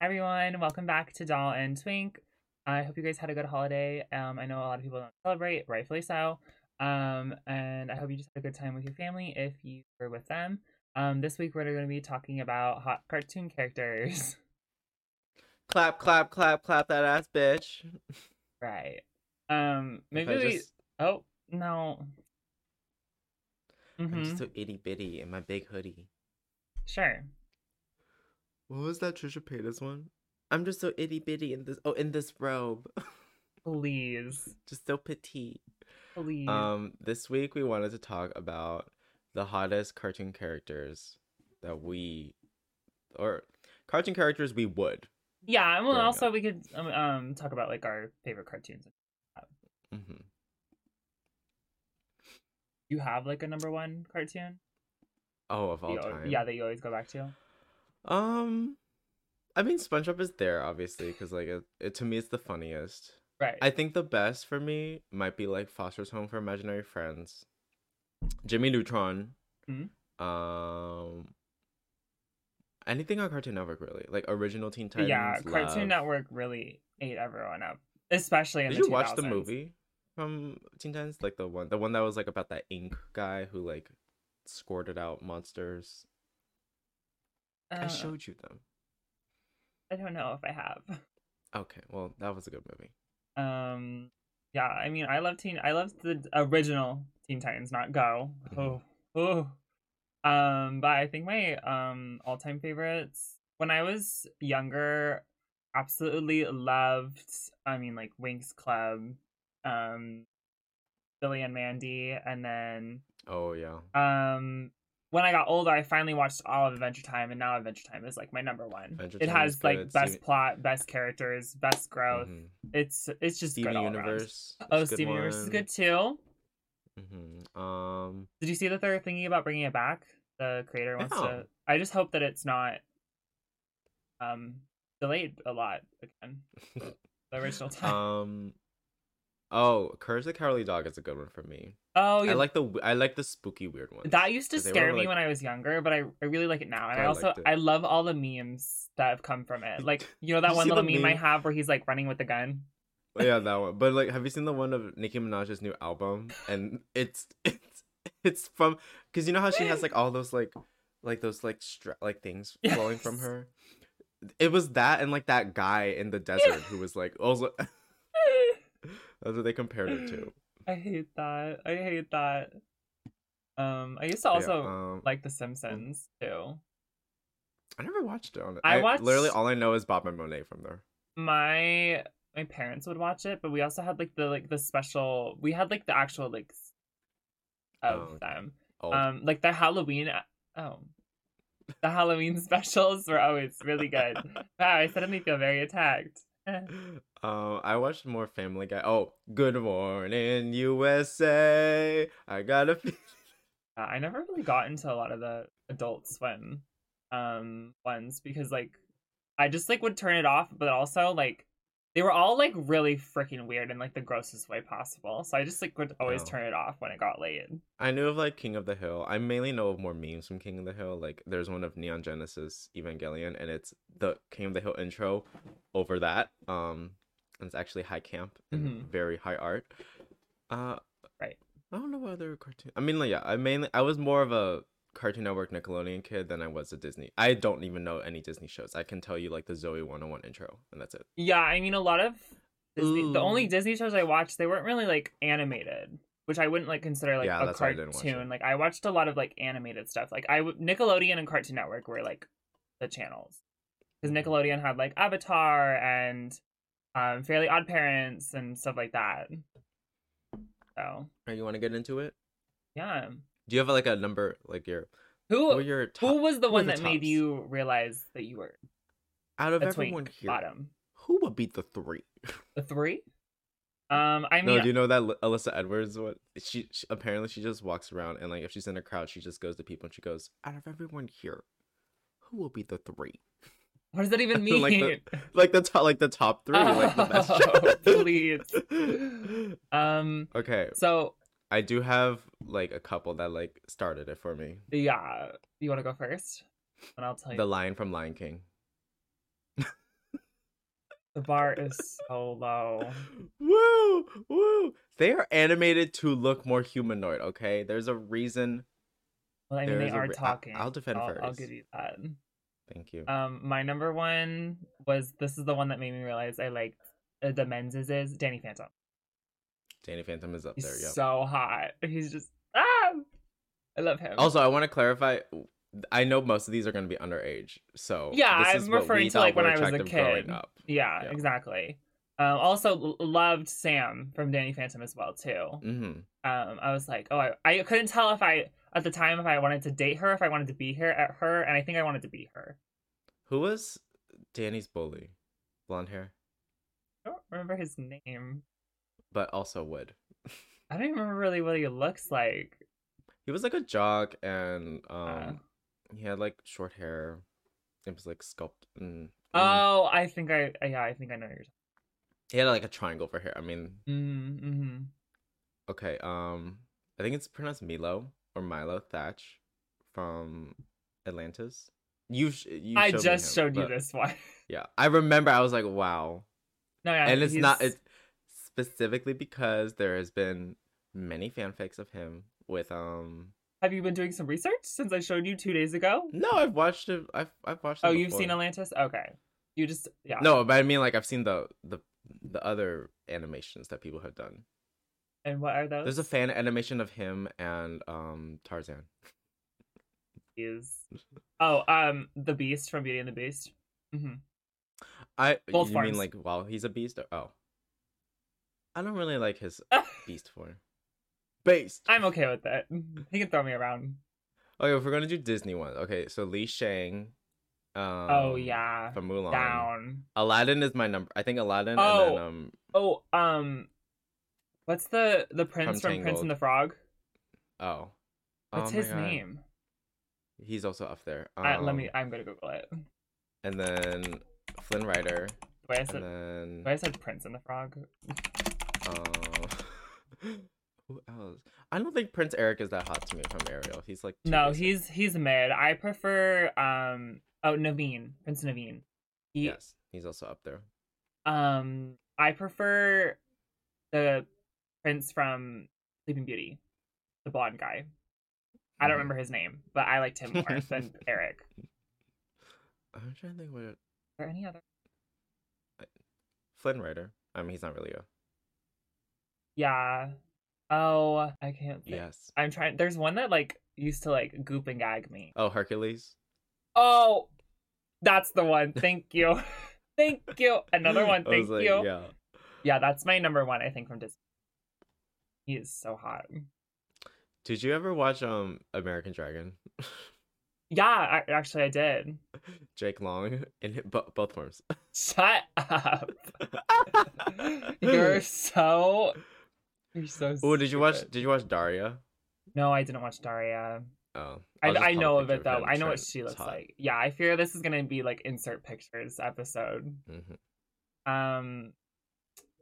everyone. Welcome back to Doll and Twink. I hope you guys had a good holiday. Um, I know a lot of people don't celebrate, rightfully so. Um, and I hope you just had a good time with your family if you were with them. Um, this week we're going to be talking about hot cartoon characters. Clap, clap, clap, clap that ass, bitch. right. Um, maybe we. just- Oh no. I'm hmm just so itty bitty in my big hoodie. Sure. What was that Trisha Paytas one? I'm just so itty bitty in this. Oh, in this robe, Please. just so petite. Please. Um, this week we wanted to talk about the hottest cartoon characters that we, or cartoon characters we would. yeah. And well, also up. we could um, um talk about like our favorite cartoons. hmm You have like a number one cartoon? Oh, of all You time. Yeah, that you always go back to. Um, I mean, SpongeBob is there obviously because like it, it to me it's the funniest. Right. I think the best for me might be like Foster's Home for Imaginary Friends, Jimmy Neutron, Mhm. um, anything on Cartoon Network really, like original Teen Titans. yeah, Cartoon Love. Network really ate everyone up, especially in Did the you watch the movie from Teen Titans? Like the one, the one that was like about that ink guy who like squirted out monsters. I Uh, showed you them. I don't know if I have. Okay, well that was a good movie. Um, yeah, I mean, I love Teen. I love the original Teen Titans, not Go. Mhm. Oh, oh. Um, but I think my um all-time favorites when I was younger, absolutely loved. I mean, like Winx Club, um, Billy and Mandy, and then Oh yeah. um when I got older, I finally watched all of Adventure Time, and now Adventure Time is like my number one. Adventure it Time has like best Steven- plot, best characters, best growth. Mhm. It's it's just Steven good all around. Universe. Oh, is a good Steven Universe is good too. Mhm. Um, Did you see that they're thinking about bringing it back? The creator wants No. to. I just hope that it's not um delayed a lot again. The original time. um, oh, Courage the Cowardly Dog is a good one for me. Oh, yeah. I like the I like the spooky weird ones. that used to scare were, me like- when I was younger, but I, I really like it now. And I, I also. I love all the memes that have come from it. Like you know that You one little the meme, I have where he's like running with the gun. Oh, yeah, that one. But like, have you seen the one of Nicki Minaj's new album? And it's it's it's from because you know how she has like all those like like those like stra- like things flowing from her. It was that and like that guy in the desert who was like also. That's what they compared it to. I hate that. I hate that. Um, I used to Yeah, also um, like The Simpsons too. I never watched it. On it. I I, literally all I know is Bob and Monet from there. My my parents would watch it, but we also had like the like the special. We had like the actual like of Oh, them. Oh, Um, like the Halloween. Oh, the Halloween specials were always really good. wow, I suddenly feel very attacked. Um, I watched more Family Guy. Oh, Good Morning USA. I got a. Uh, I never really got into a lot of the Adult Swim um ones because like I just like would turn it off, but also like they were all like really freaking weird in like the grossest way possible. So I just like would always Oh. turn it off when it got late. I knew of like King of the Hill. I mainly know of more memes from King of the Hill. Like there's one of Neon Genesis Evangelion, and it's the King of the Hill intro over that. Um, and it's actually high camp and Mhm. very high art. Uh, Right. I don't know what other cartoon. I mean, like, yeah, I mainly I was more of a Cartoon Network Nickelodeon kid than I was a Disney. I don't even know any Disney shows. I can tell you like the Zoe 101 intro, and that's it. Yeah, I mean a lot of Disney, the only Disney shows I watched they weren't really like animated, which I wouldn't like consider like Yeah, a that's why I didn't watch cartoon. Like I watched a lot of like animated stuff. Like I Nickelodeon and Cartoon Network were like the channels because Mhm. Nickelodeon had like Avatar and um Fairly Odd Parents and stuff like that. So Right, you want to get into it? yeah, Do you have like a number, like your who your top, who was the who one the that made you realize that you were out of everyone here? bottom? Who would beat the three? The three? Um, I mean, no, do you know that L- Alyssa Edwards? What she, she apparently she just walks around and like if she's in a crowd, she just goes to people and she goes, "Out of everyone here, who will be the three? what does that even mean? Like the- Like the top, like the top three, like the best." Oh, please. Um, okay, so I do have like a couple that like started it for me. yeah, you want to go first, and I'll tell you. The Lion from Lion King. The bar is so low. woo, woo. They are animated to look more humanoid. Okay, there's a reason. Well, I mean, they There's a are re- I- talking. I'll defend I'll, I'll first. give you that. Thank you. Um, my number one was this is the one that made me realize I liked uh, the men's is Danny Phantom. Danny Phantom is up He's there. Yeah. so hot. He's just ah, I love him. Also, I want to clarify. I know most of these are going to be underage, so Yeah, I'm referring to, like, when I was a kid. yeah, yeah. exactly. Um, also l- loved Sam from Danny Phantom as well too. hmm Um, I was like, oh, I, I couldn't tell if I at the time if I wanted to date her, if I wanted to be here at her, and I think I wanted to be her. Who was Danny's bully? Blonde hair, I don't remember his name. But also Wood. I don't even remember really what he looks like. He was like a jock, and um, Uh. he had like short hair. It was like sculpted. And, Oh, I think I yeah, I think I know who you're he had like a triangle for hair. I mean, Mm, mm-hmm. okay. Um, I think it's pronounced Milo or Milo Thatch from Atlantis. You, sh- you I just him, showed you this one. Yeah, I remember. I was like, wow. no, yeah, and it's not it's specifically because there has been many fanfics of him with um Have you been doing some research since I showed you two days ago? no i've watched it i've, I've watched Oh, you've before. seen Atlantis? Okay. You just yeah. no but i mean like i've seen the the the other animations that people have done And what are those? there's a fan animation of him and um tarzan Is oh um the Beast from Beauty and the Beast. hmm i Both you forms. mean like while he's a beast or, oh i don't really like his beast form beast I'm okay with that. He can throw me around. okay if we're gonna do disney ones okay so lee shang um oh yeah. from mulan Down. Aladdin is my number. I think Aladdin and Oh. then um Oh, um what's the the prince From from, Prince and the Frog? oh. What's Oh his God. name? He's also up there. Um, I, let me I'm gonna Google it. And then Flynn Rider. The way I said then the way I said Prince and the Frog. Um who else? I don't think Prince Eric is that hot to me from Ariel. He's like No, he's he's mid. I prefer um oh Naveen, Prince Naveen. He yes, he's also up there. um I prefer the prince from Sleeping Beauty, the blonde guy. I don't Mhm. remember his name, but I liked him more than Eric. I'm trying to think what any other? Flynn Rider. I mean, he's not really a Yeah. Oh, I can't. Think. yes. I'm trying. There's one that like used to like goop and gag me. Oh, Hercules. Oh, that's the one. Thank you. Thank you. Another one. Thank like, you. Yeah. Yeah, that's my number one. I think from Disney. He is so hot. Did you ever watch um American Dragon? Yeah, I, actually, I did. Jake Long in bo- both forms. Shut up. You're so. You're so. Oh, did you watch? Did you watch Daria? No, I didn't watch Daria. Oh, I, I'll I know of it though. I know what she looks like. Yeah, I fear this is gonna be like insert pictures episode. Mhm. Um,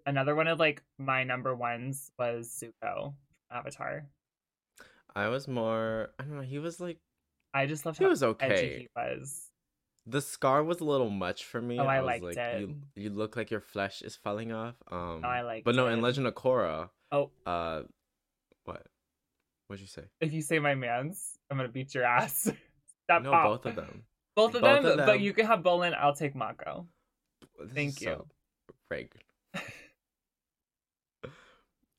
another one of like my number ones was Zuko, Avatar. I was more. I don't know. He was like I just loved he how was edgy okay. he was. The scar was a little much for me. Oh, I was liked like, it. You you look like your flesh is falling off. Um, Oh, I liked But no, in. Legend of Korra, Oh, uh, what? What'd you say? if you say my man's, I'm gonna beat your ass. No, up. both of them. Both of, both them, of but you can have Bolin. I'll take Mako. This Thank you. so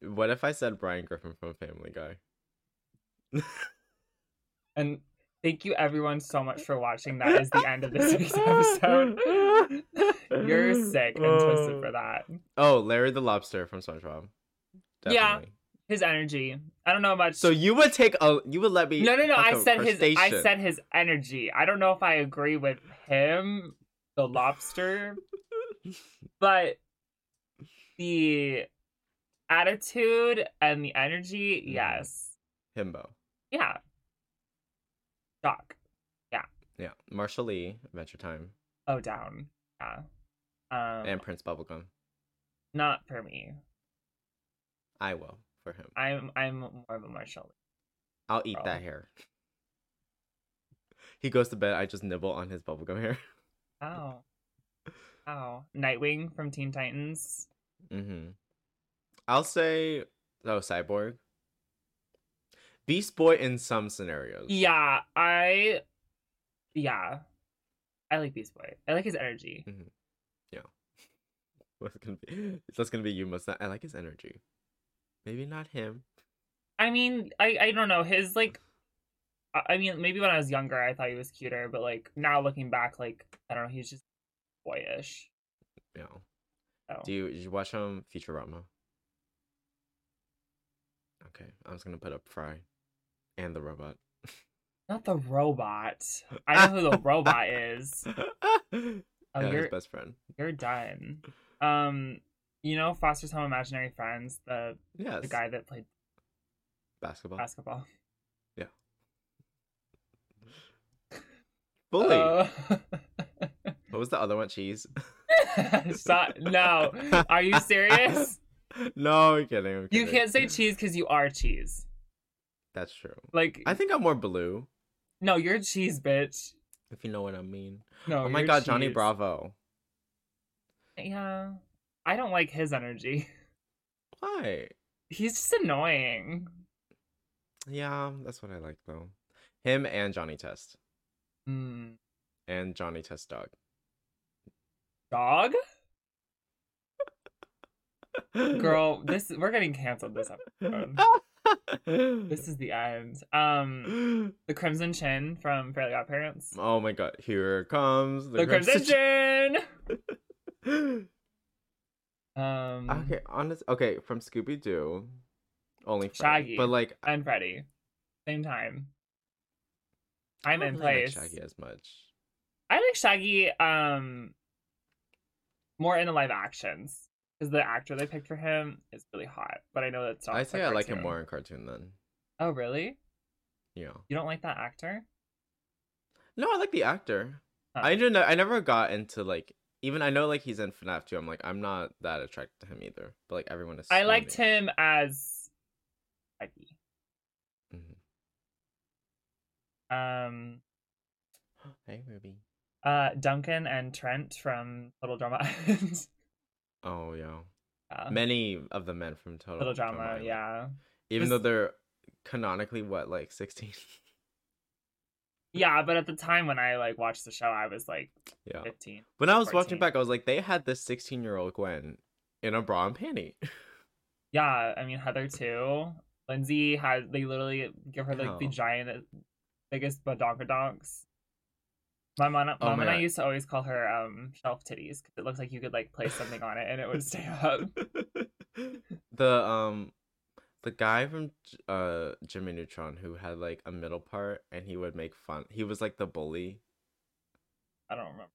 what if I said Brian Griffin from Family Guy? And thank you everyone so much for watching. That is the end of this week's episode. You're sick and twisted for that. Oh, Larry the Lobster from SpongeBob. Yeah. His energy. I don't know much. So you would take a you would let me no, no, no. I said his. I said his energy. I don't know if I agree with him, the lobster, but the attitude and the energy. Mhm. Yes. himbo. Yeah. Shock. Yeah, Yeah. Marshall Lee, Adventure Time, Oh, down. Yeah. Um, and Prince Bubblegum. not for me. I will for him. I'm I'm more of a Marshall. I'll eat that hair. He goes to bed. I just nibble on his bubblegum hair. Oh. oh, Nightwing from Teen Titans. Mm-hmm. I'll say oh Cyborg. Beast Boy in some scenarios. Yeah, I yeah. I like Beast Boy. I like his energy. Yeah. What's gonna be? That's gonna be you. Must not. I like his energy. Maybe not him. I mean, I I don't know. His like I mean, maybe when I was younger I thought he was cuter, but like now looking back, like I don't know, he's just boyish. Yeah. So. Do you did you watch um Futurama? Okay, I was gonna put up Fry, and the robot. Not the robot. I know who the robot is. Oh, yeah, his best friend. you're done. Um, you know Foster's Home Imaginary Friends, the Yes. the guy that played Basketball. basketball. Yeah. Bully. Uh, what was the other one? Cheese. Stop. No. Are you serious? no, I'm kidding. I'm You can't say cheese because you are cheese. That's true. Like, I think I'm more blue, no, you're cheese, bitch. if you know what I mean. No. oh my god, Johnny. Bravo. Yeah, I don't like his energy. Why? He's just annoying. Yeah, that's what I like though. Him and Johnny Test. Hmm. And Johnny Test Dog. Dog, girl. This we're getting canceled. This episode. This is the end. Um, the Crimson Chin from Fairly Odd Parents. Oh my god, here comes the, The Crimson Chin. Um, okay, honest. Okay, from Scooby Doo, only Freddy. Shaggy. but like and Freddy, same time. I I'm in really like. Shaggy as much. I like Shaggy um more in the live actions because the actor they picked for him is really hot. But I know that's not. I say I like him more in cartoon than Oh really? yeah. You don't like that actor? No, I like the actor. I didn't. I never got into like even I know like he's in FNAF too. I'm like I'm not that attracted to him either. But like everyone is. I liked him as Shaggy. Um, Hey Ruby. uh, Duncan and Trent from Total Drama Island. Oh yeah. yeah. Many of the men from Total, Total Drama, Island. yeah. Even though they're canonically what like 16. Yeah, but at the time when I like watched the show, I was like yeah. 15. When I was 14. watching back, I was like, they had this 16 year old Gwen in a bra and panty. Yeah, I mean Heather too. Lindsay had they literally give her like the giant, biggest badonkadonks. My mom, Oh mom and I used to always call her um shelf titties because it looks like you could like place something on it and it would stay up. the um the guy from uh Jimmy Neutron who had like a middle part and he would make fun. He was like the bully. I don't remember.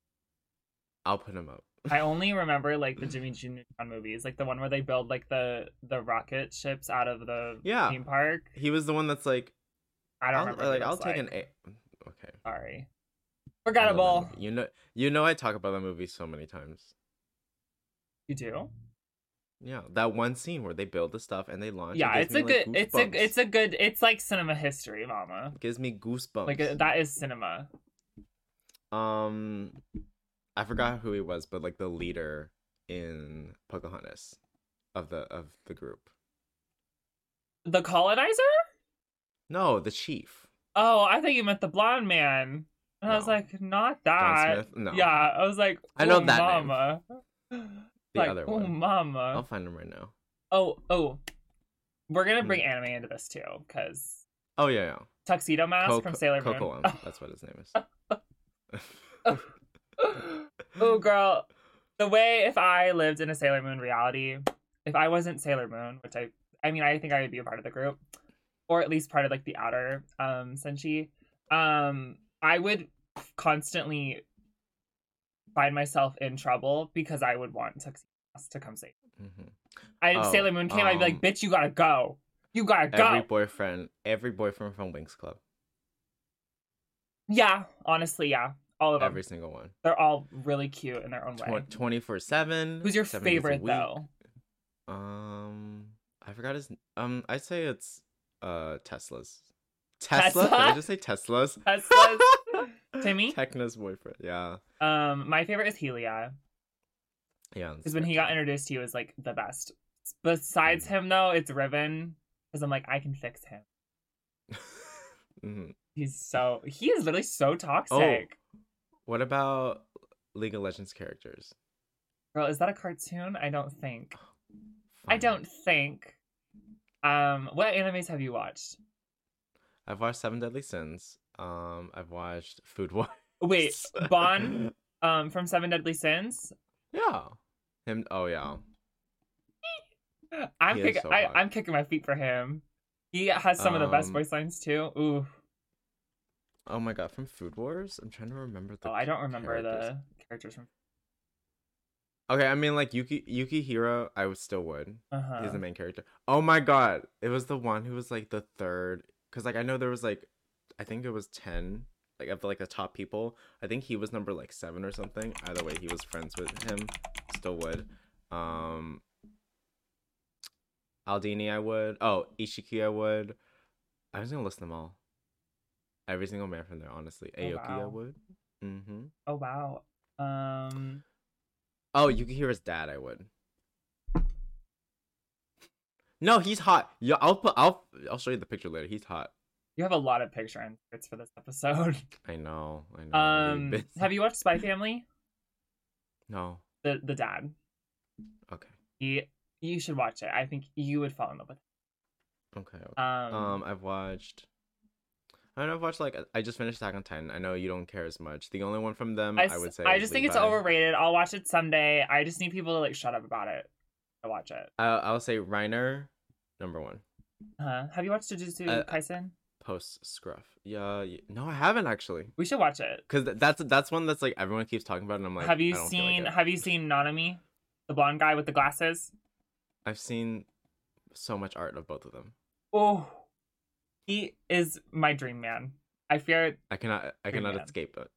I'll put him up. I only remember like the Jimmy Neutron movies, like the one where they build like the the rocket ships out of the Yeah. theme park. He was the one that's like I don't I'll, remember. like I'll take like. an A. Okay. Sorry, I love that forgettable. You know you know I talk about that movie so many times. You do? Yeah, that one scene where they build the stuff and they launch. Yeah, gives it's a like, good. It's a it's a good. It's like cinema history, Mama. gives me goosebumps. Like uh, that is cinema. Um, I forgot who he was, but like the leader in Pocahontas of the of the group. The colonizer? No, the chief. Oh, I thought you meant the blonde man. And I was like, not that. No. Yeah, I was like, I know "Oh, that name. The like, other oh, one. mama. I'll find him right now. Oh, oh. We're gonna bring Hmm. anime into this too, because Oh yeah, yeah. Tuxedo Mask from Sailor Moon. Coco. That's what his name is. oh, girl. The way if I lived in a Sailor Moon reality, if I wasn't Sailor Moon, which I, I mean, I think I would be a part of the group, or at least part of like the outer um Senshi, um, I would constantly find myself in trouble because I would want Tuxedo Mask to come save. me. Mhm. I Oh, Sailor Moon came, I'd be like, um, bitch, you gotta go. You gotta go. Every boyfriend, every boyfriend from Winx Club, yeah, honestly, yeah. All of them. every single one. They're all really cute in their own way. Twenty four seven. Who's your favorite though? Um, I forgot his. Um, I'd say it's uh Tesla's. Tesla? Did I just say Tesla's? Tesla's Timmy? Tecna's boyfriend. Yeah. Um, my favorite is Helia. Yeah. Because when he got introduced, he was like the best. Besides him, though, it's Riven. Because I'm like, I can fix him. Mhm. He's so he is literally so toxic. What about League of Legends characters? Girl, is that a cartoon? I don't think. I don't think. Um, what animes have you watched? I've watched Seven Deadly Sins. Um, I've watched Food Wars. Wait, Ban, um, from Seven Deadly Sins. Yeah. Him. Oh yeah. I'm kicking. so I. I'm kicking my feet for him. He has some of the best Um, voice lines too. Ooh. Oh my god, from Food Wars. I'm trying to remember the. Oh, I don't remember characters. the characters from. Okay, I mean like Yuki Yuki Hiro, I would still would. Uh huh. He's the main character. Oh my god, it was the one who was like the third. Cause like I know there was like, I think it was ten. Like of like the top people. I think he was number like seven or something. Either way, he was friends with him. Still would. Um. Aldini, I would. Oh, Ishiki, I would. I was gonna list them all. Every single man from there, honestly. Oh, Aoki, I would. Mm-hmm. Oh wow. Um. Oh, Yukihira's dad, I would. No, he's hot. Yeah, I'll put. I'll. I'll show you the picture later. He's hot. You have a lot of picture inserts for this episode. I know. I know. Um, really have you watched Spy Family? No. The the dad. Okay. He, you should watch it. I think you would fall in love with. Okay. okay. Um, Um, I've watched. I don't know. I've watched like I just finished Attack on Titan. I know you don't care as much. The only one from them I would say. I just think it's overrated. I'll watch it someday. I just need people to like shut up about it. To watch it. I, I'll say Reiner, number one. Uh, have you watched Jujutsu Uh, Kaisen? Post Scruff. Yeah, yeah. No, I haven't actually. We should watch it. Cause th- that's that's one that's like everyone keeps talking about, and I'm like, have you feel like seen. Have you seen Nanami, the blonde guy with the glasses? I've seen so much art of both of them. Oh, he is my dream man. I fear I cannot I cannot man. escape it.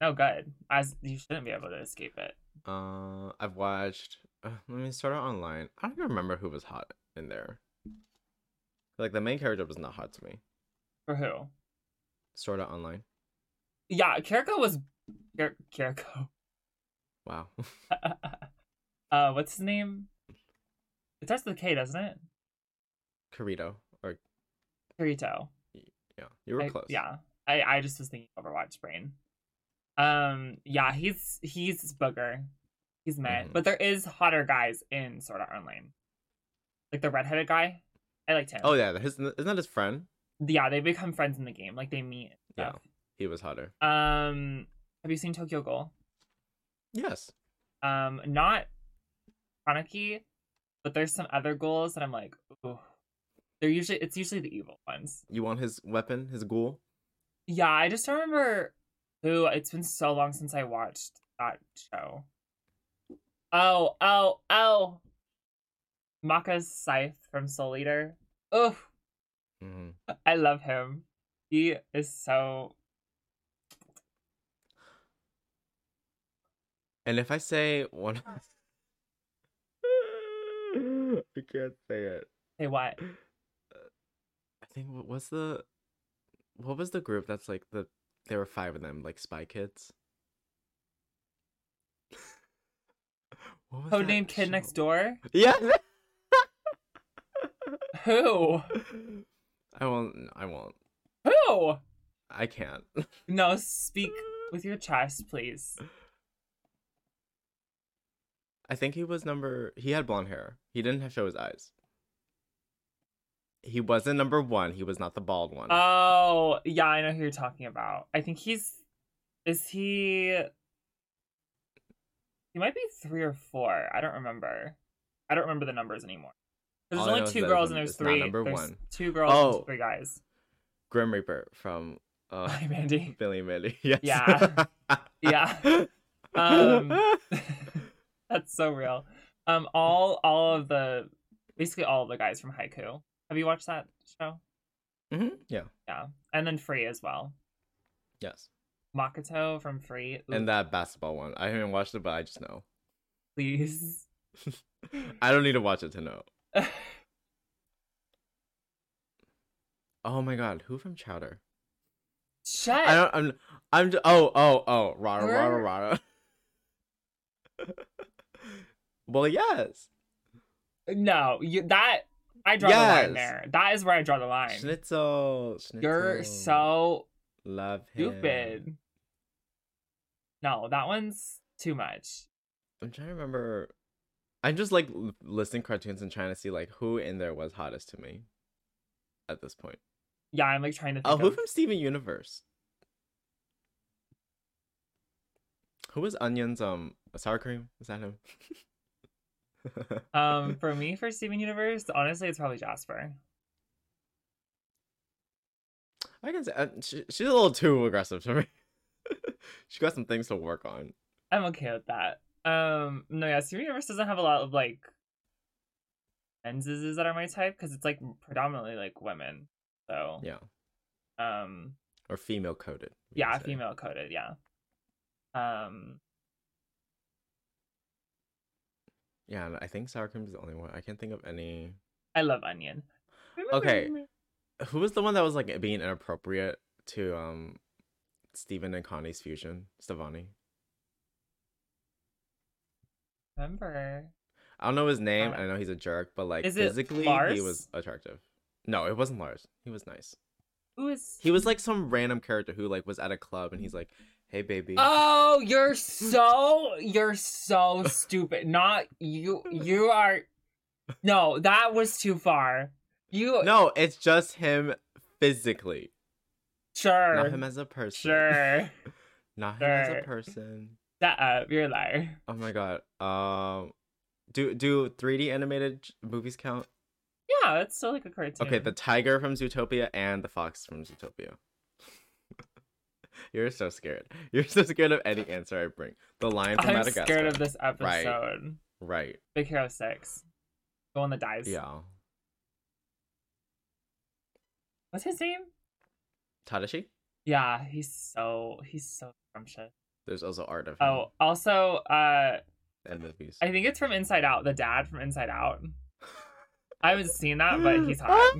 no good, as you shouldn't be able to escape it. Uh, I've watched. Uh, let me Sword Art Online. I don't even remember who was hot in there. Like the main character was not hot to me. For who? Sword Art Online. Yeah, Kiriko was Kir- Kiriko. Wow. uh, what's his name? It starts with a K, doesn't it? Kirito. Or Kirito. yeah, you were I- close. yeah, I I just was thinking Overwatch brain. Um, yeah, he's he's booger, he's meh. Mhm. But there is hotter guys in Sword Art Online, like the redheaded guy. I liked him. Oh yeah, his isn't that his friend? Yeah, they become friends in the game. Like they meet. Yeah. He was hotter. Um, have you seen Tokyo Ghoul? Yes. Um, not Kaneki, but there's some other ghouls that I'm like, ooh. They're usually it's usually the evil ones. You want his weapon, his ghoul? Yeah, I just don't remember who. It's been so long since I watched that show. Oh, oh, oh. Maka's Scythe from Soul Eater. Oh, hmm I love him. He is so. And if I say one, I can't say it. Say what? I think what was the what was the group that's like the there were five of them like Spy Kids. What was Codename Kid Next? Door? Yeah. Who? I won't. I won't. Who? I can't. No, speak with your chest, please. I think he was number. He had blonde hair. He didn't have show his eyes. He wasn't number one. He was not the bald one. Oh, yeah, I know who you're talking about. I think he's. Is he. He might be three or four. I don't remember. I don't remember the numbers anymore. There's only two girls and there's three. number there's one. two girls Oh. and three guys. Grim Reaper from uh, Hi, Mandy. Billy and Mandy. Yes. Yeah. Yeah. Um, That's so real. Um, all all of the basically all of the guys from Haikyu. Have you watched that show? hmm Yeah. Yeah, and then Free as well. Yes. Makoto from Free. Ooh, And that basketball one. I haven't watched it, but I just know. please. I don't need to watch it to know. Oh my god, who from Chowder? Shut. I don't. I'm. I'm. j- Oh. Oh. Oh. Rara. Her? Rara. Rara. Well, yes. No, you that I draw the Yes. line there. That is where I draw the line. Schnitzel. Schnitzel. You're so love him. stupid. No, that one's too much. I'm trying to remember. I'm just like listing cartoons and trying to see like who in there was hottest to me. At this point. Yeah, I'm like trying to Oh, who of from Steven Universe? Who was Onion's um sour cream? Is that him? um for me for Steven Universe, honestly it's probably Jasper. I can say uh, she, she's a little too aggressive to me. she got some things to work on. I'm okay with that. Um no yeah, Steven Universe doesn't have a lot of like menses that are my type because it's like predominantly like women. So Yeah, um or female coded. yeah, female coded, yeah. Um Yeah, and I think sour cream is the only one. I can't think of any. I love onion. Okay. Who was the one that was like being inappropriate to um Steven and Connie's fusion? Stevonnie. Remember. I don't know his name. Uh, I know he's a jerk, but like physically, he was attractive. No, it wasn't Lars. He was nice. Who is He was like some random character who like was at a club and he's like, "Hey, baby." Oh, you're so you're so stupid. Not you you are No, that was too far. You No, it's just him physically, sure. not him as a person. sure. Not him as a person. Shut up, you're a liar. Oh my god. Um, do do 3D animated movies count? Yeah, it's still like a cartoon. Okay, the tiger from Zootopia and the fox from Zootopia. You're so scared. You're so scared of any answer I bring. The lion from I'm Madagascar. scared of this Right. episode. Right. Big Hero Six. The one that dies. Yeah. What's his name? Tadashi? Yeah, he's so he's so scrumptious. There's also art of him Oh, also, uh and movies. I think it's from Inside Out, the dad from Inside Out. I haven't seen that, but he's hot.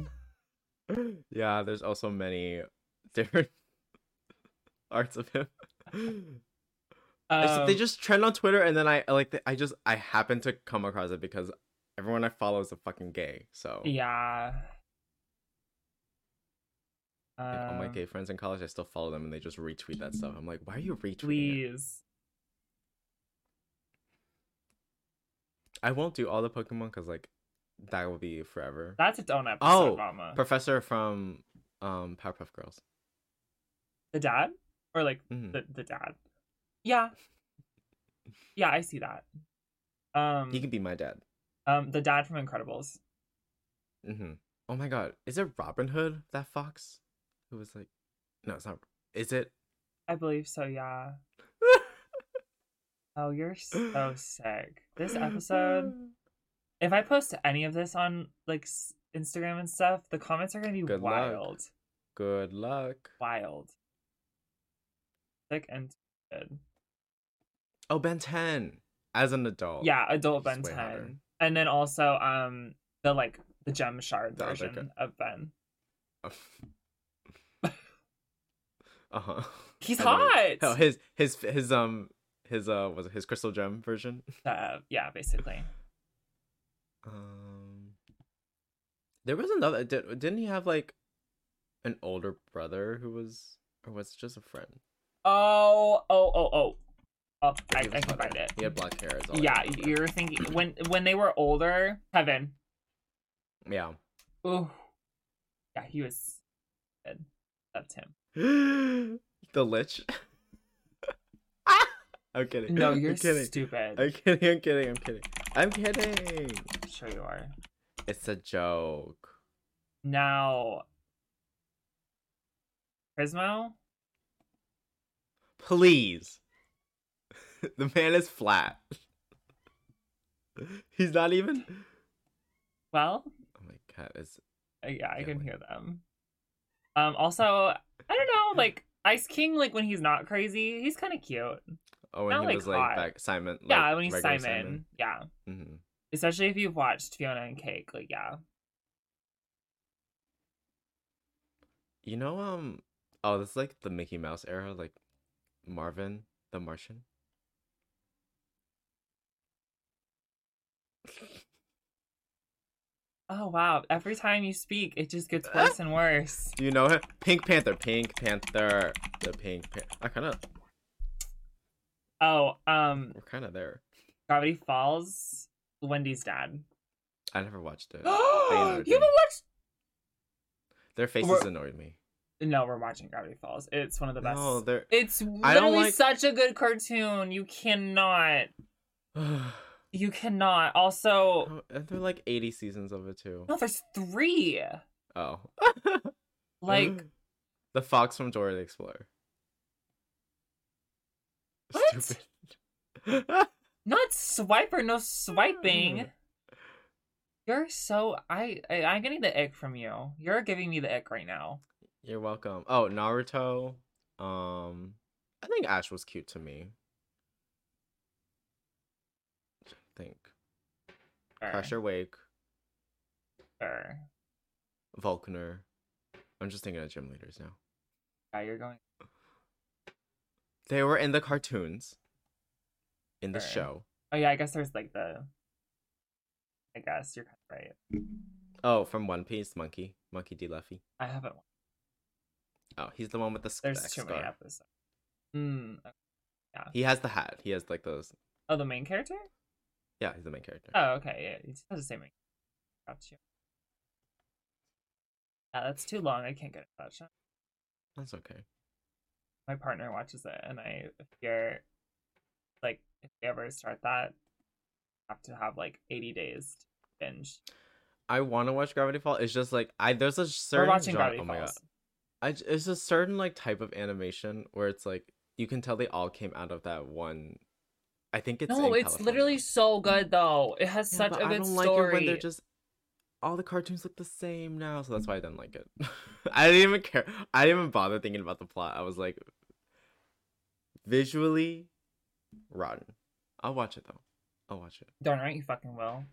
yeah, there's also many different arts of him. I just- they Um, just trend on Twitter, and then I like. the- I just I happen to come across it because everyone I follow is a fucking gay. So Yeah. Like, all my Um, gay friends in college, I still follow them, and they just retweet that stuff. I'm like, why are you retweeting? it? Please. I won't do all the Pokemon because like that will be forever. That's its own episode, Oh, Mama. Professor from um Powerpuff Girls. the dad? Or like Mhm. the, the dad. Yeah. Yeah, I see that. Um He can be my dad. um the dad from Incredibles. Mm hmm Oh my god, is it Robin Hood that fox? Who was like, no, it's not. Is it? I believe so, yeah. Oh, you're so sick. This episode, if I post any of this on like Instagram and stuff, the comments are gonna be Good luck. wild. Good luck. Wild. Sick and good. Oh, Ben 10 as an adult. Yeah, adult Ben way hotter. 10. And then also um the like the gem shard The version of Ben. Uh huh. He's hot. Oh, his his his um his uh was it his crystal gem version. Uh, yeah, basically. Um, there was another. Did, didn't he have like an older brother who was, or was just a friend? Oh, oh, oh, oh. Oh, I, I can find it. He had black hair. Is all I Yeah, you're thinking when when they were older, Kevin. Yeah. Ooh. Yeah, he was good. That's him. the lich. I'm kidding. No, you're I'm kidding. stupid. I'm kidding. I'm kidding. I'm kidding. I'm kidding. Sure you are. It's a joke. Now Prismo? Please. the man is flat. He's not even. Well, Oh my god! It's uh, yeah, I can hear them. Um also, I don't know, like Ice King like when he's not crazy, he's kind of cute. oh, when Not, he like, was like hot. back Simon. Like, yeah, when he's regular Simon. Yeah. Mhm. Especially if you've watched Fiona and Cake, like yeah. You know, um, oh, this is like the Mickey Mouse era, like Marvin the Martian. Oh wow! Every time you speak, it just gets worse and worse. Do you know him? Pink Panther. Pink Panther. The Pink Panther. I kind of. Oh, um, We're kind of there. Gravity Falls. Wendy's dad. I never watched it. you annoyed me. haven't watched? Their faces We're- annoyed me. No, we're watching Gravity Falls. It's one of the best. No, they're. It's literally like- such a good cartoon. You cannot. You cannot. Also, and they're like 80 seasons of it too. no, there's three. Oh. Like, the fox from Dora the Explorer. What? Stupid. not swiper, no swiping. Mm. You're so I, I I'm getting the ick from you. You're giving me the ick right now. You're welcome. Oh, Naruto. Um, I think Ash was cute to me. I think Sure, Crusher Wake, sure. Volkner. I'm just thinking of gym leaders now. Yeah, you're going. They were in the cartoons. In the Sure. show. Oh yeah, I guess there's like the. I guess you're kind of right. Oh, from One Piece, Monkey, Monkey D. Luffy. I haven't. Oh, he's the one with the sc- There's the too scar. many episodes. Hmm. Yeah. He has the hat. He has like those. Oh, the main character? Yeah, he's the main character. Oh, okay. Yeah, he has the same. Gotcha. Yeah, that's too long. I can't get it. That's okay. My partner watches it, and I fear, like, if we ever start that, I have to have like 80 days to binge. I want to watch Gravity Fall. It's just like I there's a certain We're watching genre- Gravity oh my god. Falls. I j- it's a certain like type of animation where it's like you can tell they all came out of that one. I think it's No, in it's California. literally so good though. It has Yeah, such but a I good don't story. like it when they're just all the cartoons look the same now, so that's why I didn't like it. I didn't even care. I didn't even bother thinking about the plot. I was like, visually, rotten. I'll watch it though. I'll watch it. Darn right, you fucking will.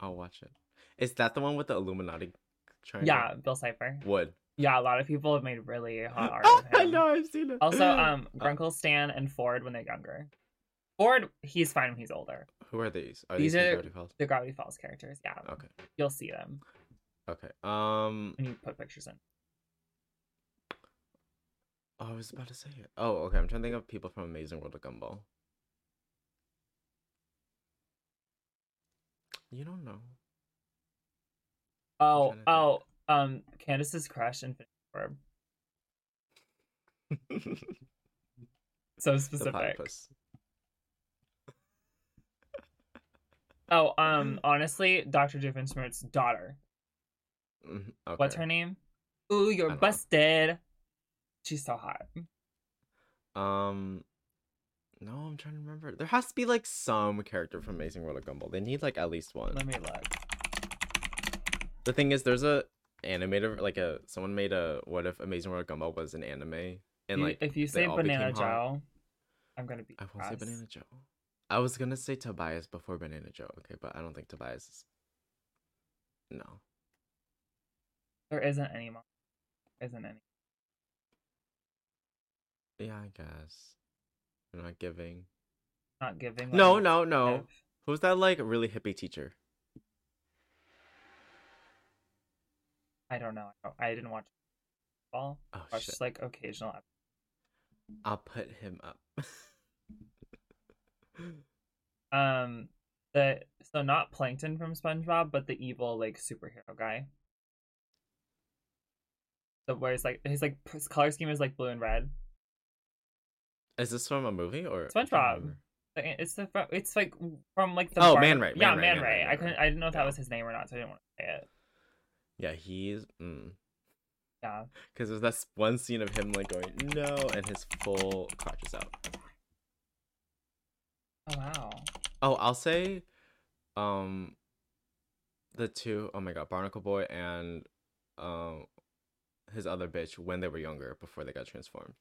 I'll watch it. Is that the one with the Illuminati? Triangle? Yeah, Bill Cipher. Would. Yeah, a lot of people have made really hot art of I know. I've seen it. Also, um, Uh, Grunkle, Stan, and Ford when they're younger. Ford, he's fine when he's older. who are these? Are these these, are- Gravity Falls? The Gravity Falls characters, yeah. Okay. You'll see them Okay. Um. when you put pictures in. Oh, I was about to say it. Oh, okay. I'm trying to think of people from Amazing World of Gumball. You don't know. Oh, oh, um, Candace's crush Infinity Orb. So specific. Oh, um, honestly, Dr. Doofenshmirtz's daughter. Mhm, Okay. What's her name? Ooh, you're don't know. busted. She's so hot. Um. No, I'm trying to remember. There has to be like some character from Amazing World of Gumball. They need like at least one. Let me look. The thing is, there's a animator like a someone made a what if Amazing World of Gumball was an anime and You- like if you say Banana became hot. Joe, I'm gonna be. I won't say. Banana Joe. I was gonna say Tobias before Banana Joe, okay, but I don't think Tobias is. No. There isn't any. Mo- isn't any. Yeah, I guess. You're not giving. Not giving. No, like, no, no. give. Who's that like really hippie teacher? I don't know. I didn't watch. Ball. Oh Watched shit. like occasional. I'll put him up. Um, the so not Plankton from SpongeBob, but the evil like superhero guy. The where he's like his like his color scheme is like blue and red. is this from a movie or SpongeBob. It's the it's like from like the Oh, Barn- Man Ray, yeah Man Ray, Man Man Ray. Ray, I couldn't I didn't know if that Yeah. was his name or not, so I didn't want to say it. Yeah, he's mm. Yeah. Because there's that one scene of him like going no, and his full crotch is out. Oh wow. Oh, I'll say, um, the two oh my god, Barnacle Boy and um, his other bitch when they were younger before they got transformed.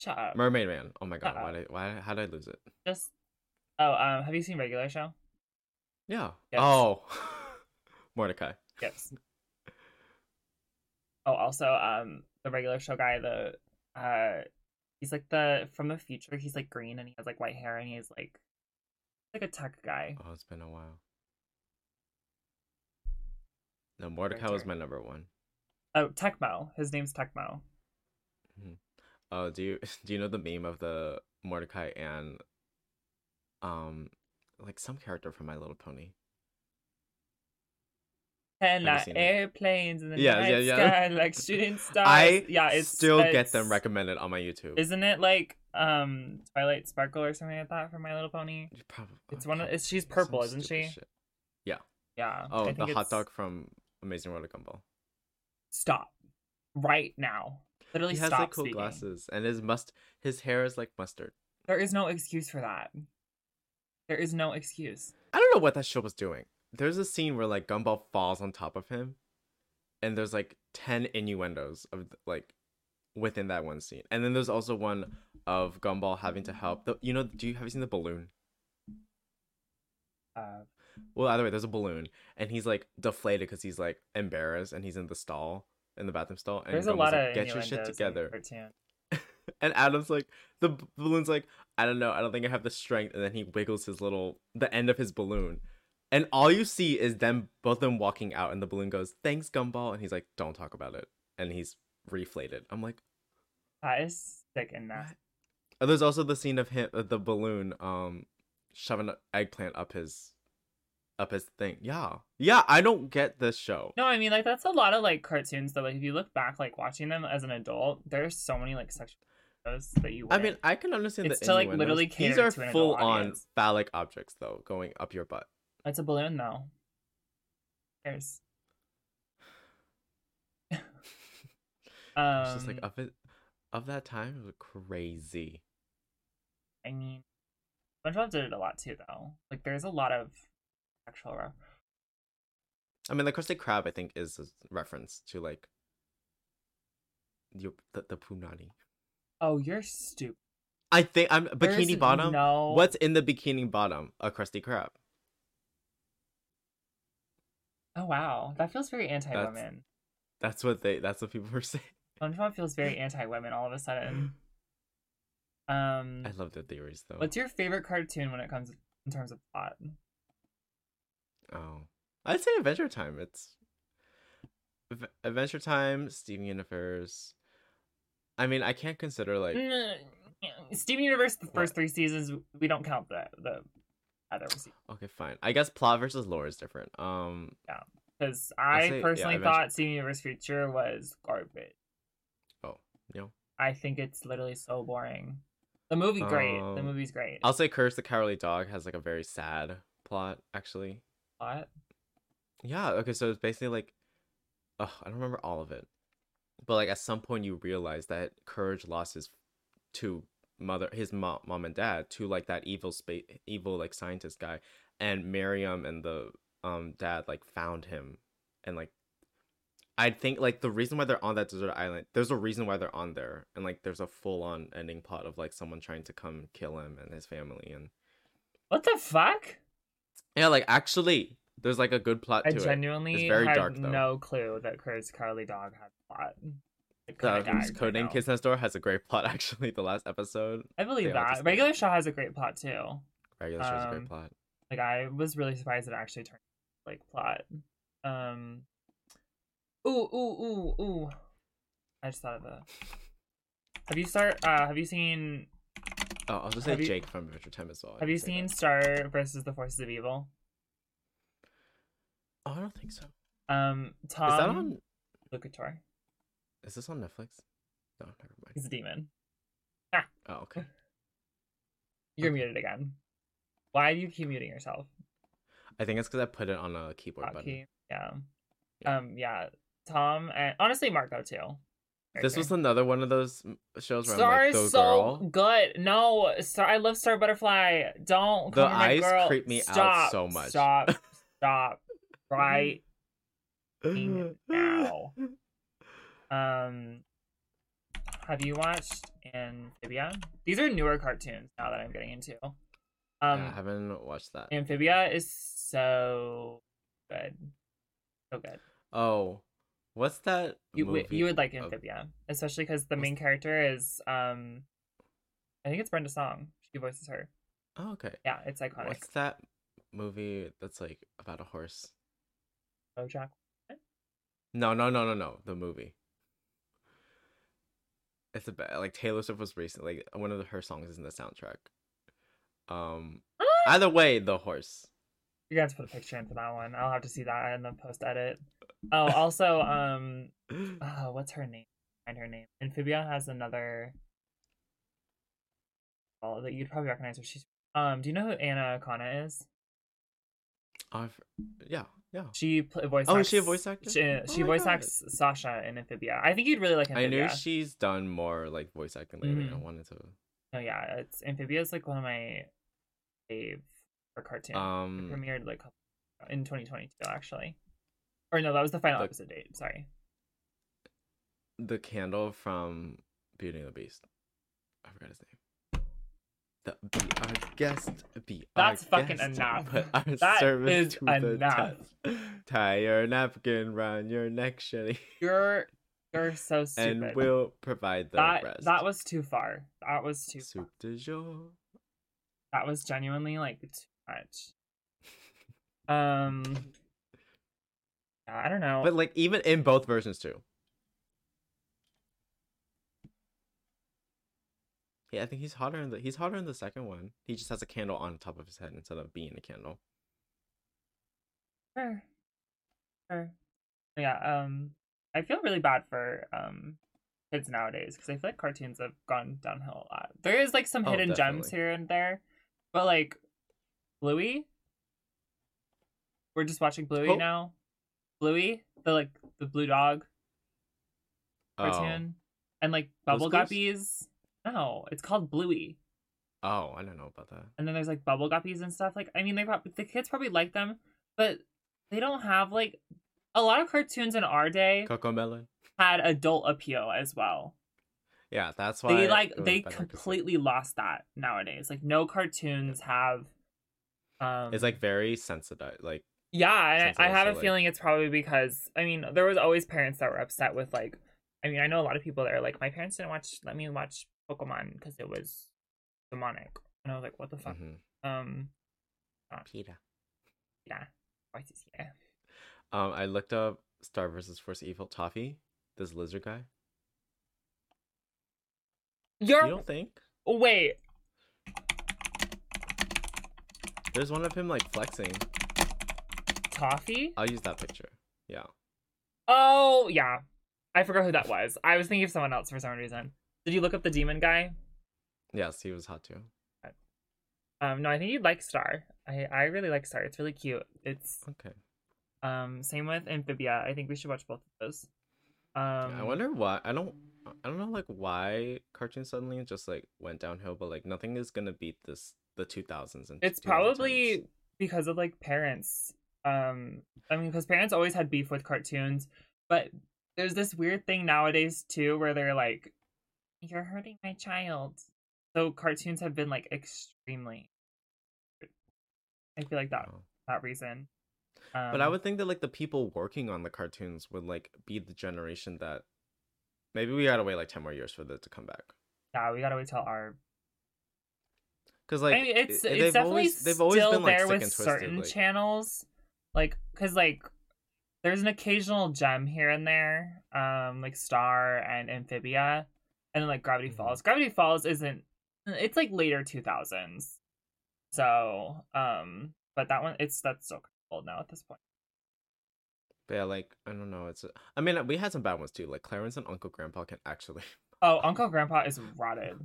Shut up. Mermaid Man. Oh my god, why did why how did I lose it? Just. Oh, um, have you seen regular show? Yeah. Yes. Oh, Mordecai. Yes. Oh, also, um, the regular show guy, the uh, He's like the from the future. He's like green and he has like white hair and he's like like a tech guy. Oh, it's been a while. No, Mordecai was my number one. Oh, Tecmo. His name's Tecmo. Mm-hmm. Oh, do you do you know the meme of the Mordecai and um like some character from My Little Pony? And like airplanes in the Yeah, night yeah, yeah. sky, like shooting stars. I yeah, it's still get them recommended on my YouTube. Isn't it like um Twilight Sparkle or something like that from My Little Pony? You Probably, It's one of it's she's purple, isn't she? shit. Yeah. Oh, the hot dog from Amazing World of Gumball. Stop. Right now. Literally He has like cool speaking. glasses, and his must his hair is like mustard. There is no excuse for that. There is no excuse. I don't know what that show was doing. There's a scene where like Gumball falls on top of him, and there's like ten innuendos of like within that one scene. And then there's also one of Gumball having to help. The, you know, do you have you seen the balloon? Uh, Well, either way, there's a balloon, and he's like deflated because he's like embarrassed, and he's in the stall, in the bathroom stall, and there's a lot like, of get your shit innuendos in the together. And Adam's like, the balloon's like, I don't know, I don't think I have the strength. And then he wiggles his little, the end of his balloon. And all you see is them, both of them walking out, and the balloon goes, thanks, Gumball. And he's like, don't talk about it. And he's reflated. I'm like, That is sick and nasty. oh, there's also the scene of him, of the balloon, um, shoving an eggplant up his, up his thing. Yeah. Yeah, I don't get this show. No, I mean like that's a lot of like cartoons that like if you look back like watching them as an adult, there's so many like sexual that you I wouldn't. mean, I can understand It's the to, like, literally These are full on phallic objects, though, going up your butt. It's a balloon though. There's It's um just like of it, of that time, it was crazy. I mean SpongeBob did it a lot too though. Like there's a lot of actual. re- I mean, the Krusty Krab, I think, is a reference to like your the, the punani. Oh, you're stupid. I think I'm There's bikini bottom. No What's in the bikini bottom? A Krusty Krab. Oh wow. That feels very anti women. That's what they. That's what people were saying. SpongeBob feels very anti women all of a sudden. Um I love the theories though. What's your favorite cartoon when it comes in terms of plot? Oh, I'd say Adventure Time. It's Adventure Time, Steven Universe. I mean, I can't consider like Mm, Steven Universe, the first What? three seasons, we don't count the the other seasons okay, fine. I guess plot versus lore is different. Um, yeah, because I say- yeah, personally Adventure- thought Steven Universe Future was garbage. oh, know, I think it's literally so boring. The movie great. the Um, movie's great. I'll say Courage the Cowardly Dog has like a very sad plot actually. Plot? Yeah, okay, so it's basically like oh, I don't remember all of it. But like at some point you realize that Courage lost his two mother his mom, mom and dad to like that evil space evil like scientist guy and Miriam and the um dad like found him and like I think like the reason why they're on that desert island there's a reason why they're on there and like there's a full on ending plot of like someone trying to come kill him and his family and What the fuck? yeah like actually there's like a good plot I to it. genuinely very had dark, though. no clue that Courage Cowardly Dog had plot. Uh, kinda codename right Kids Next Door has a great plot actually. The last episode. I believe that. Regular Show has a great plot too. regular show's a Um, great plot. Like I was really surprised it actually turned like plot. Um Ooh, ooh, ooh, ooh. I just thought of a Have you start uh have you seen Oh, I'll just say have you- Jake from Adventure Time as well. I have you seen that. Star versus the Forces of Evil? Oh, I don't think so. Um Tom Is that on? Lucitor. Is this on Netflix? No, never mind. He's a demon. Oh, okay. You're Okay. muted again. Why do you keep muting yourself? I think it's because I put it on a keyboard button. Hotkey. Yeah. Yeah. Um yeah. Tom and honestly Marco too. This was another one of those shows where Star I'm like, is so girl. good. No, Star. I love Star Butterfly. Don't. The call me my eyes creep me out so much. Stop. Stop. Right now. Um, have you watched Amphibia? These are newer cartoons now that I'm getting into. Um, yeah, I haven't watched that. Amphibia is so good, so good. Oh, what's that You you would like Amphibia, especially because the main character is um, I think it's Brenda Song. She voices her. Oh, okay. Yeah, it's iconic. What's that movie that's like about a horse? BoJack. No, no, no, no, no. The movie. It's a bad like Taylor Swift was recently like one of her songs is in the soundtrack. Um either way, the horse. You guys put a picture in for that one. I'll have to see that in the post edit. Oh, also, um, oh, what's her name? Find her name. Amphibia has another. Oh, that you'd probably recognize her. She's. Um, do you know who Anna Akana is? I've, yeah, yeah. She pl- voice. Oh, is she a voice actor? She, Oh she voice God. acts Sasha in Amphibia. I think you'd really like Amphibia. I knew she's done more like voice acting lately. I Mhm. wanted to Oh yeah, it's Amphibia is like one of my fave for cartoon. It um premiered like in 2022 actually. Or no, that was the final The- episode date. Sorry. the candle from Beauty and the Beast. I forgot his name. The be our guest, be That's our fucking guest, enough. Put our That service is to the enough. test. Tie your napkin round your neck, Shelly, You're you're so stupid. and we'll provide the that rest. that was too far. That was too far. soup de jour. That was genuinely like too much. Um I don't know. But like even in both versions too. Yeah, I think he's hotter in the he's hotter in the second one. He just has a candle on top of his head instead of being a candle. Sure. Sure. Yeah, um I feel really bad for um kids nowadays because I feel like cartoons have gone downhill a lot. There is like some Oh, hidden gems here and there. But like Bluey? We're just watching Bluey Oh. now. Bluey? The like the blue dog Oh. cartoon. And like Bubble Guppies. No, it's called Bluey. Oh, I don't know about that. and then there's like bubble guppies and stuff. Like, I mean, they probably the kids probably like them, but they don't have like a lot of cartoons in our day CoComelon. had adult appeal as well. Yeah, that's why They like they better 'cause, like, completely lost that nowadays. Like, no cartoons have. Um, It's like very sensitive. Like yeah, and sensitive, I, I have so, a like- feeling it's probably because I mean there was always parents that were upset with like. I mean, I know a lot of people that are like, my parents didn't watch let me watch Pokemon because it was demonic, and I was like, what the fuck? mhm. Um, Peter. yeah, why is he here? Um, I looked up Star versus Force Evil Toffee, this lizard guy. You're You don't think? wait. There's one of him like flexing. Toffee? I'll use that picture. Yeah. Oh yeah, I forgot who that was. I was thinking of someone else for some reason. Did you look up the demon guy? Yes, he was hot too. Um, no, I think you'd like Star. I I really like Star. It's really cute. It's Okay. um same with Amphibia. I think we should watch both of those. Um, I wonder why. I don't. I don't know like why cartoons suddenly just like went downhill, but like nothing is gonna beat this the 2000s and It's 2010s. probably because of like parents. Um, I mean, because parents always had beef with cartoons, but there's this weird thing nowadays too where they're like, "You're hurting my child." So cartoons have been like extremely. I feel like that Oh. that reason. Um, But I would think that like the people working on the cartoons would like be the generation that maybe we gotta wait like 10 more years for that to come back. yeah, we gotta wait till our. Because like I mean, it's it- it's they've definitely always they've always still been like there with twisted. certain like, channels, like because like there's an occasional gem here and there, um, like Star and Amphibia, and then like Gravity Mhm. Falls. Gravity Falls isn't. It's like later two thousands, so um, but that one it's that's so old now at this point. But yeah, like I don't know. It's I mean we had some bad ones too. Like Clarence and Uncle Grandpa can actually. Oh, Uncle Grandpa is rotted.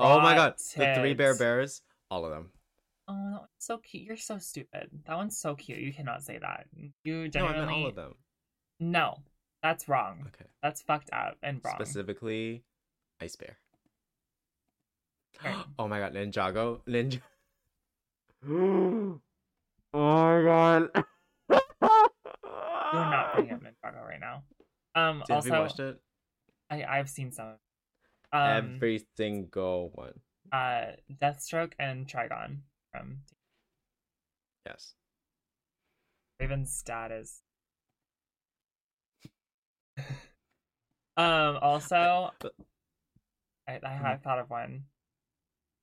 oh my god, the three bear bears, all of them. Oh, that one's so cute. You're so stupid. That one's so cute. You cannot say that. You No, I genuinely meant all of them. No, that's wrong. Okay, That's fucked up and wrong. specifically, Ice Bear. Okay. oh my god, Ninjago, Ninja. oh my god. You're not bringing up Ninjago right now. Um, Have you also, watched it? I I've seen some. Um, Every single one. uh, Deathstroke and Trigon from Yes. Raven's dad is. Um. Also, I I had thought of one.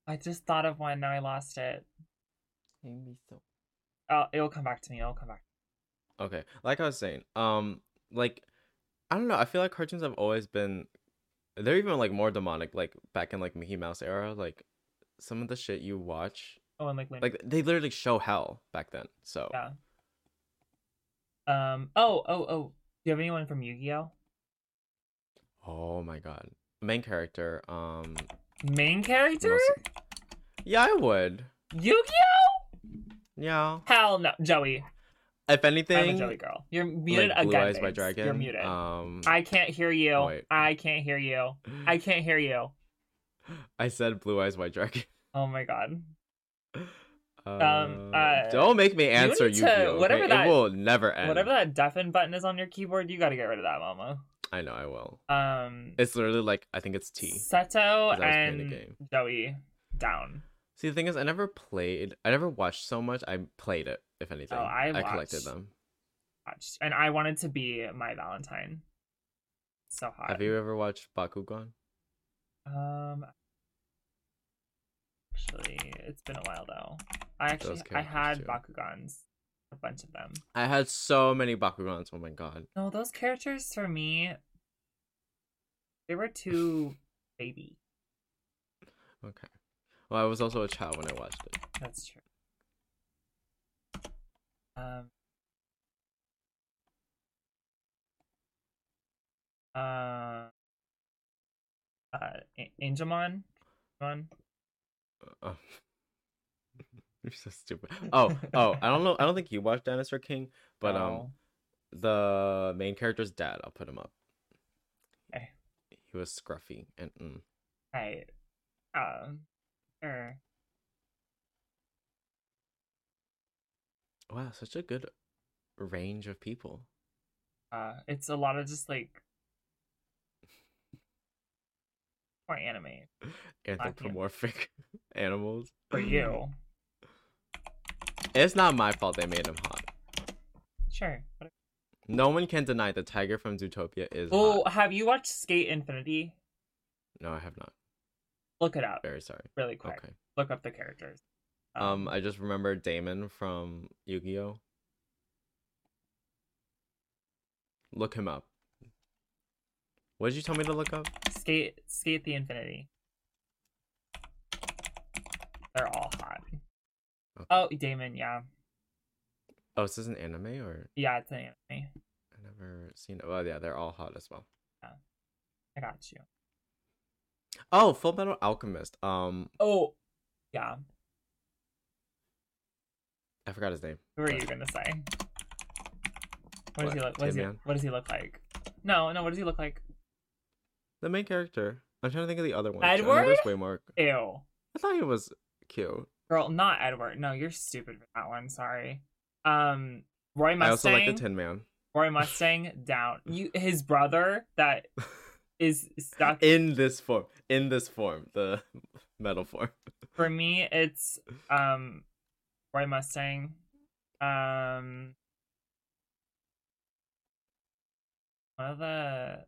I just thought of one. Now I lost it. Oh, it'll come back to me. It'll come back. Okay, like I was saying, um, like I don't know. I feel like cartoons have always been they're even like more demonic. Like back in like Mickey Mouse era, like some of the shit you watch, Oh, and like Lin- like they literally show hell back then. So yeah. Um. Oh. Oh. Oh. Do you have anyone from Yu-Gi-Oh? oh my god, main character. Um, Main character? most- yeah, I would. Yu-Gi-Oh? Yeah. Hell no, Joey. If anything, I'm a Joey girl. You're muted like Blue again. Eyes by. Dragon. You're muted. Um, I can't hear you. Oh, wait. I can't hear you. I can't hear you. I said Blue Eyes White Dragon. Oh my god. Um, uh, don't make me answer you. to- whatever that- it will never end. Whatever that deafen button is on your keyboard, you got to get rid of that, mama. I know, I will. Um, It's literally like I think it's T. Seto 'cause I was playing the and. Joey down. See, the thing is, I never played. I never watched so much. I played it. If anything, Oh, I collected watched. them. Watched. And I wanted to be my Valentine. So hot. Have you ever watched Bakugan? Um, actually, it's been a while though. I actually I had characters, Bakugans, a bunch of them. I had so many Bakugans. Oh my god. No, those characters for me, they were too baby. Okay. Well, I was also a child when I watched it. That's true. Um. Uh. Uh, Angemon, Angemon? Oh. You're so stupid. Oh, oh, I don't know. I don't think you watched Dinosaur King, but um, the main character's dad. I'll put him up. Okay. He was scruffy and mm. Right. Um. Sure. wow, such a good range of people. Uh, it's a lot of just like more anime Anthropomorphic animals. for you. It's not my fault they made him hot. Sure. No one can deny the tiger from Zootopia is Oh, hot. have you watched Skate Infinity? No, I have not. Look it up Very sorry. really quick. Okay. Look up the characters. Um, I just remember Damon from Yu-Gi-Oh. Look him up. What did you tell me to look up? Skate Skate the Infinity. They're all hot. Okay. Oh, Damon, yeah. Oh, this is this an anime or Yeah, it's an anime. I never seen it. Oh yeah, they're all hot as well. Yeah, I got you. Oh, Full Metal Alchemist. Um, Oh, yeah. I forgot his name. Who are you gonna say? What does he look? What does he, what does he look like? No, no. What does he look like? The main character. I'm trying to think of the other one. Edward? There's way more. Ew, I thought he was cute. girl, not Edward. No, you're stupid for that one. Sorry. Um, Roy Mustang. I also like the Tin Man. Roy Mustang down. You, his brother that is stuck. in this form. In this form, the metal form. For me, it's um, Roy Mustang. Um, one of the.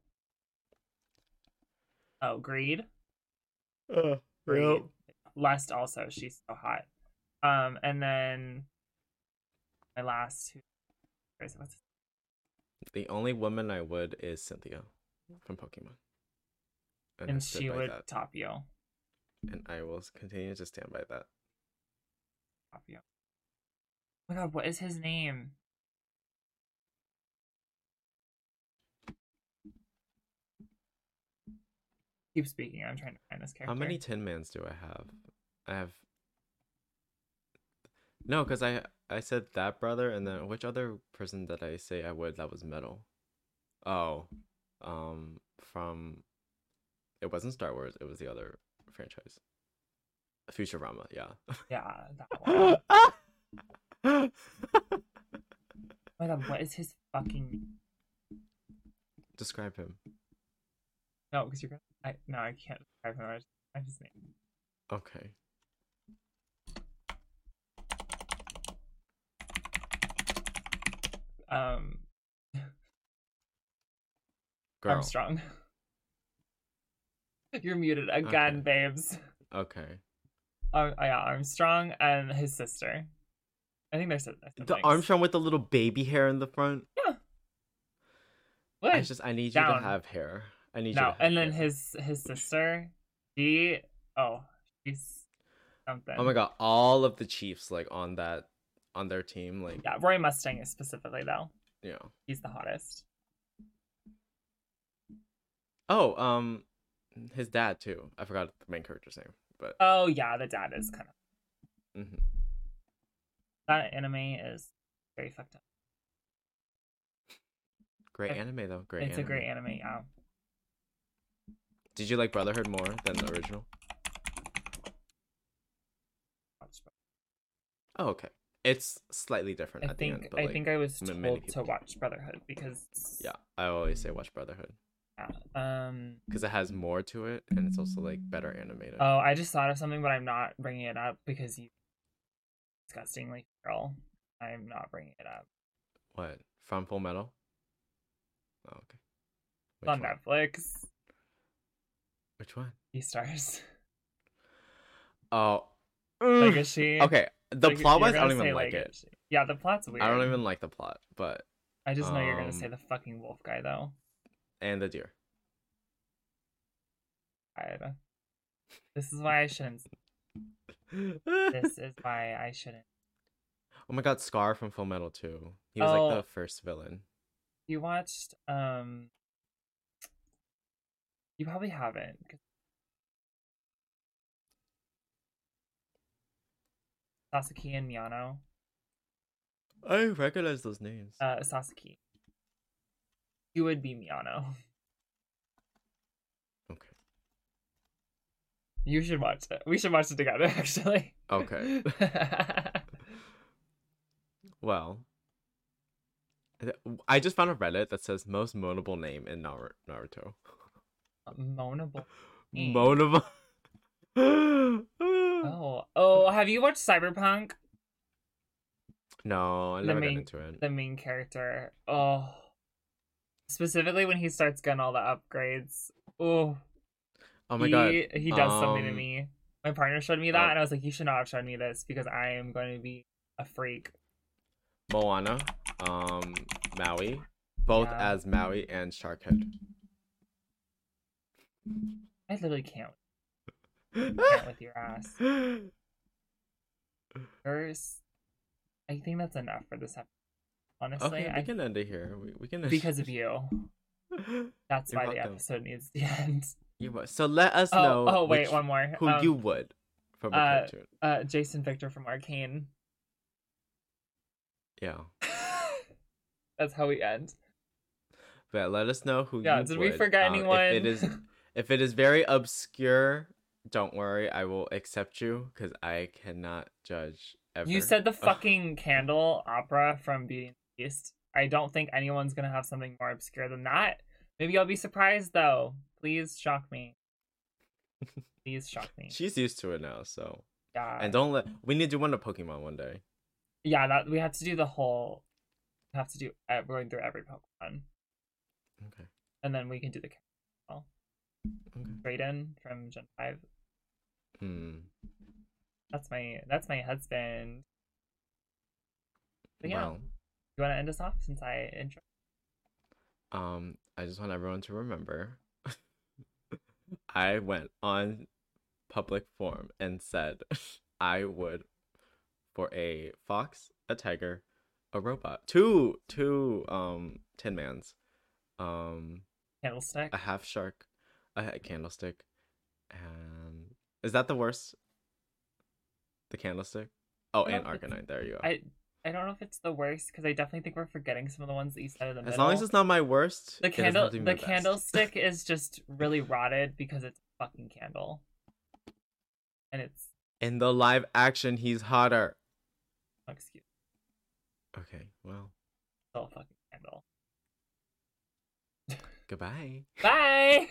Oh, Greed. Uh, Greed. Lust also, she's so hot. Um, and then my last two. where is it? What's his- The only woman I would is Cynthia from Pokemon. I And she would that, top you. and I will continue to stand by that. Top you. Oh my god, what is his name? Keep speaking. I'm trying to find this character. How many Tin Mans do I have? I have. No, because I I said that brother, and then which other person did I say I would that was metal? Oh, um, from. It wasn't Star Wars. It was the other franchise. Futurama, yeah. Yeah, that one. God, what is his fucking Describe him. no? Because you're gonna. I no, I can't describe him. I just, I just name. Okay. Um, Girl. Armstrong. You're muted again, babes. Okay. Um, yeah, Armstrong and his sister. I think they're si- The. Armstrong with the little baby hair in the front. Yeah. What? I just I need you to have hair. I need you. no, and then his his sister, she oh, she's something. Oh my god! All of the Chiefs like on that on their team, like Yeah, Roy Mustang is specifically though. Yeah. He's the hottest. Oh, um, his dad too. I forgot the main character's name, but Oh yeah, the dad is kind of Mm-hmm. that anime is very fucked up. great anime though. Great. it's a great anime. Yeah. Did you like Brotherhood more than the original? Oh, okay. It's slightly different I think end, I like, think I was told to watch Brotherhood because yeah, I always say watch Brotherhood yeah. Um. because it has more to it and it's also like better animated. Oh, I just thought of something, but I'm not bringing it up because you disgustingly girl. I'm not bringing it up. What from Full Metal? Oh, okay. Which on one? Netflix. Which one? stars. Oh, mm. Legacy. okay. The Like, plot wise, I don't even like it. Yeah, the plot's weird. I don't even like the plot, but I just know you're gonna say um, the fucking wolf guy though. and the deer. I, this is why I shouldn't. This is why I shouldn't. oh my god, Scar from Full Metal too. He was Oh. like the first villain. You watched um. You probably haven't. 'cause- Sasaki and Miyano. I recognize those names. Uh, Sasaki. You would be Miyano. okay. You should watch it. We should watch it together, actually. Okay. Well, I just found a Reddit that says most moanable name in Naruto. Moanable. name. Moanable. Oh, oh! Have you watched Cyberpunk? No, I The never main- got into it. The main character. Oh, specifically when he starts getting all the upgrades. Oh, Oh my he, god. he does something to um, me. My partner showed me that, oh. and I was like, "You should not have shown me this because I am going to be a freak." Moana, um, Maui, both Yeah. as Maui and Sharkhead. I literally can't, can't with your ass. First, I think that's enough for this episode. Honestly, okay, I, can end it here. We, we can because of you. That's You're why the episode needs to end. You would. So let us Oh, know. oh wait, which- one more. Who Um, you would from a uh, cartoon? uh, Jason Viktor from Arcane. Yeah, That's how we end. but let us know who. Yeah, you did we forget Um, anyone? It is, if it is very obscure, don't worry. I will accept you because I cannot judge. Ever. you said the fucking candle opera from Beauty and the Beast. I don't think anyone's gonna have something more obscure than that. Maybe I'll be surprised though. Please shock me. Please shock me. She's used to it now, so Yeah. and don't let. We need to do one of Pokemon one day. yeah, that we have to do the whole. We have to do we're going through every Pokemon, Okay. and then we can do the. Drayden from Gen Five. Hmm. That's my that's my husband. But yeah, Well, you want to end us off since I intro? um, I just want everyone to remember. I went on public forum and said I would for a fox, a tiger, a robot, two two um tin mans, um Candlestick. a half shark, a a candlestick, and is that the worst? The candlestick. Oh, and Arcanine. There you go. I I don't know if it's the worst because I definitely think we're forgetting some of the ones that you said in the As middle. long as it's not my worst, the candle have to be the candlestick is just really rotted because it's a fucking candle, and it's In the live action, he's hotter. excuse Okay, well, still fucking candle. goodbye. Bye.